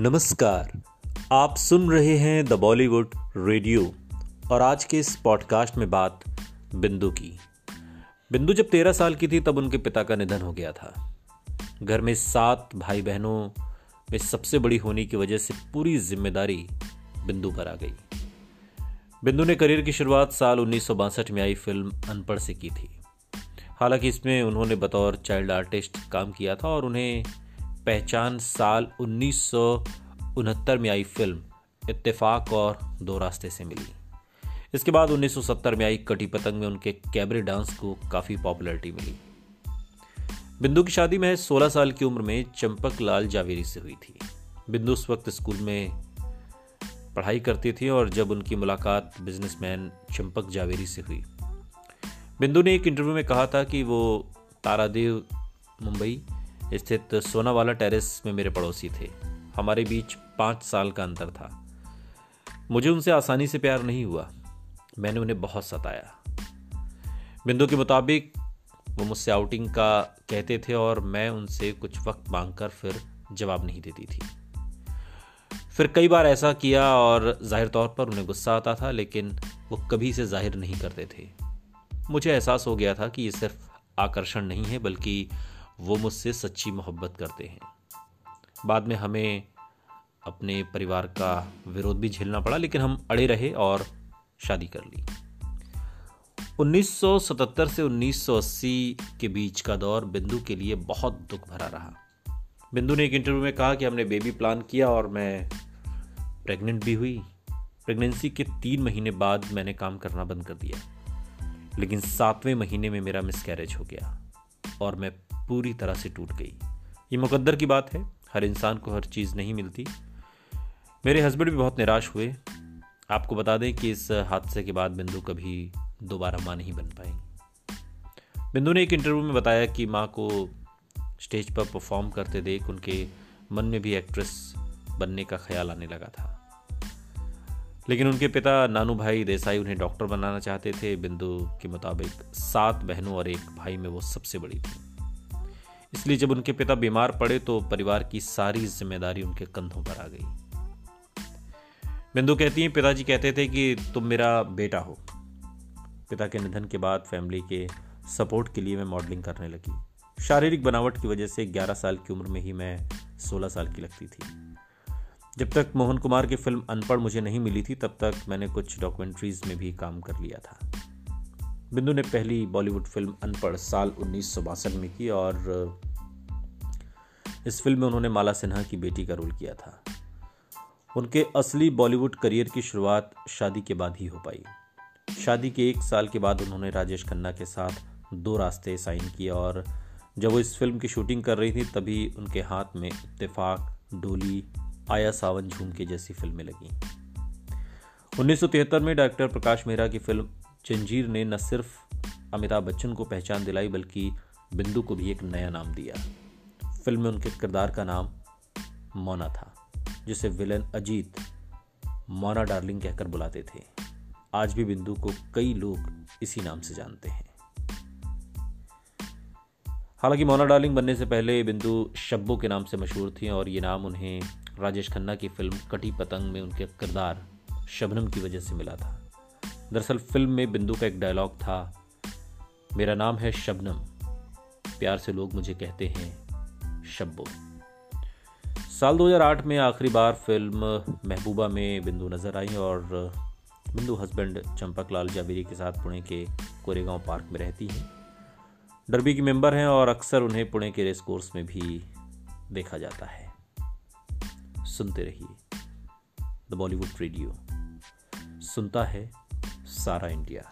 नमस्कार। आप सुन रहे हैं द बॉलीवुड रेडियो और आज के इस पॉडकास्ट में बात बिंदु की। बिंदु जब तेरह साल की थी, तब उनके पिता का निधन हो गया था। घर में सात भाई बहनों में सबसे बड़ी होने की वजह से पूरी ज़िम्मेदारी बिंदु पर आ गई। बिंदु ने करियर की शुरुआत साल उन्नीस सौ बासठ में आई फ़िल्म अनपढ़ से की थी। हालाँकि इसमें उन्होंने बतौर चाइल्ड आर्टिस्ट काम किया था और उन्हें पहचान साल उन्नीस सौ उनहत्तर में आई फ़िल्म इत्तेफाक और दो रास्ते से मिली। इसके बाद 1970 में आई कटी पतंग में उनके कैबरे डांस को काफ़ी पॉपुलैरिटी मिली। बिंदु की शादी में 16 साल की उम्र में चंपक लाल जावेरी से हुई थी। बिंदु उस वक्त स्कूल में पढ़ाई करती थी और जब उनकी मुलाकात बिजनेसमैन चंपक जावेरी से हुई। बिंदु ने एक इंटरव्यू में कहा था कि वो तारादेव, मुंबई स्थित सोनावाला टेरेस में मेरे पड़ोसी थे। हमारे बीच पाँच साल का अंतर था। मुझे उनसे आसानी से प्यार नहीं हुआ। मैंने उन्हें बहुत सताया। बिंदु के मुताबिक, वो मुझसे आउटिंग का कहते थे और मैं उनसे कुछ वक्त मांगकर फिर जवाब नहीं देती थी। फिर कई बार ऐसा किया और ज़ाहिर तौर पर उन्हें गुस्सा आता था, लेकिन वो कभी से ज़ाहिर नहीं करते थे। मुझे एहसास हो गया था कि ये सिर्फ़ आकर्षण नहीं है, बल्कि वो मुझसे सच्ची मोहब्बत करते हैं। बाद में हमें अपने परिवार का विरोध भी झेलना पड़ा, लेकिन हम अड़े रहे और शादी कर ली। 1977 से 1980 के बीच का दौर बिंदु के लिए बहुत दुख भरा रहा। बिंदु ने एक इंटरव्यू में कहा कि हमने बेबी प्लान किया और मैं प्रेग्नेंट भी हुई। प्रेगनेंसी के तीन महीने बाद मैंने काम करना बंद कर दिया। लेकिन सातवें महीने में मेरा मिसकैरेज हो गया और मैं पूरी तरह से टूट गई। ये मुकद्दर की बात है, हर इंसान को हर चीज़ नहीं मिलती। मेरे हस्बैंड भी बहुत निराश हुए। आपको बता दें कि इस हादसे के बाद बिंदु कभी दोबारा माँ नहीं बन पाई बिंदु ने एक इंटरव्यू में बताया कि माँ को स्टेज पर परफॉर्म करते देख उनके मन में भी एक्ट्रेस बनने का ख्याल आने लगा था। लेकिन उनके पिता नानू भाई देसाई उन्हें डॉक्टर बनाना चाहते थे। बिंदु के मुताबिक सात बहनों और एक भाई में वो सबसे बड़ी थी। इसलिए जब उनके पिता बीमार पड़े तो परिवार की सारी ज़िम्मेदारी उनके कंधों पर आ गई। बिंदु कहती हैं, पिताजी कहते थे कि तुम मेरा बेटा हो। पिता के निधन के बाद फैमिली के सपोर्ट के लिए मैं मॉडलिंग करने लगी। शारीरिक बनावट की वजह से 11 साल की उम्र में ही मैं 16 साल की लगती थी। जब तक मोहन कुमार की फ़िल्म अनपढ़ मुझे नहीं मिली थी, तब तक मैंने कुछ डॉक्यूमेंट्रीज में भी काम कर लिया था। बिंदु ने पहली बॉलीवुड फ़िल्म अनपढ़ साल उन्नीस सौ बासठ में की और, इस फ़िल्म में उन्होंने माला सिन्हा की बेटी का रोल किया था। उनके असली बॉलीवुड करियर की शुरुआत शादी के बाद ही हो पाई। शादी के एक साल के बाद उन्होंने राजेश खन्ना के साथ दो रास्ते साइन किए और जब वो इस फ़िल्म की शूटिंग कर रही थी, तभी उनके हाथ में इत्तेफाक, डोली, आया सावन झूमके जैसी फ़िल्में लगी। उन्नीस सौ तिहत्तर में डायरेक्टर प्रकाश मेहरा की फ़िल्म जंजीर ने न सिर्फ़ अमिताभ बच्चन को पहचान दिलाई, बल्कि बिंदु को भी एक नया नाम दिया। फ़िल्म में उनके किरदार का नाम मोना था, जिसे विलन अजीत मोना डार्लिंग कहकर बुलाते थे। आज भी बिंदु को कई लोग इसी नाम से जानते हैं। हालाँकि मोना डार्लिंग बनने से पहले बिंदु शब्बो के नाम से मशहूर थी और ये नाम उन्हें राजेश खन्ना की फ़िल्म कटी पतंग में उनके किरदार शबनम की वजह से मिला था। दरअसल फ़िल्म में बिंदु का एक डायलॉग था। मेरा नाम है शबनम। प्यार से लोग मुझे कहते हैं शब्बो। साल 2008 में आखिरी बार फ़िल्म महबूबा में बिंदु नज़र आई और बिंदु हस्बैंड चंपक लाल जावेरी के साथ पुणे के कोरेगांव पार्क में रहती हैं। डरबी की मेंबर हैं और अक्सर उन्हें पुणे के रेस कोर्स में भी देखा जाता है। सुनते रहिए। The Bollywood radio. सुनता है सारा इंडिया।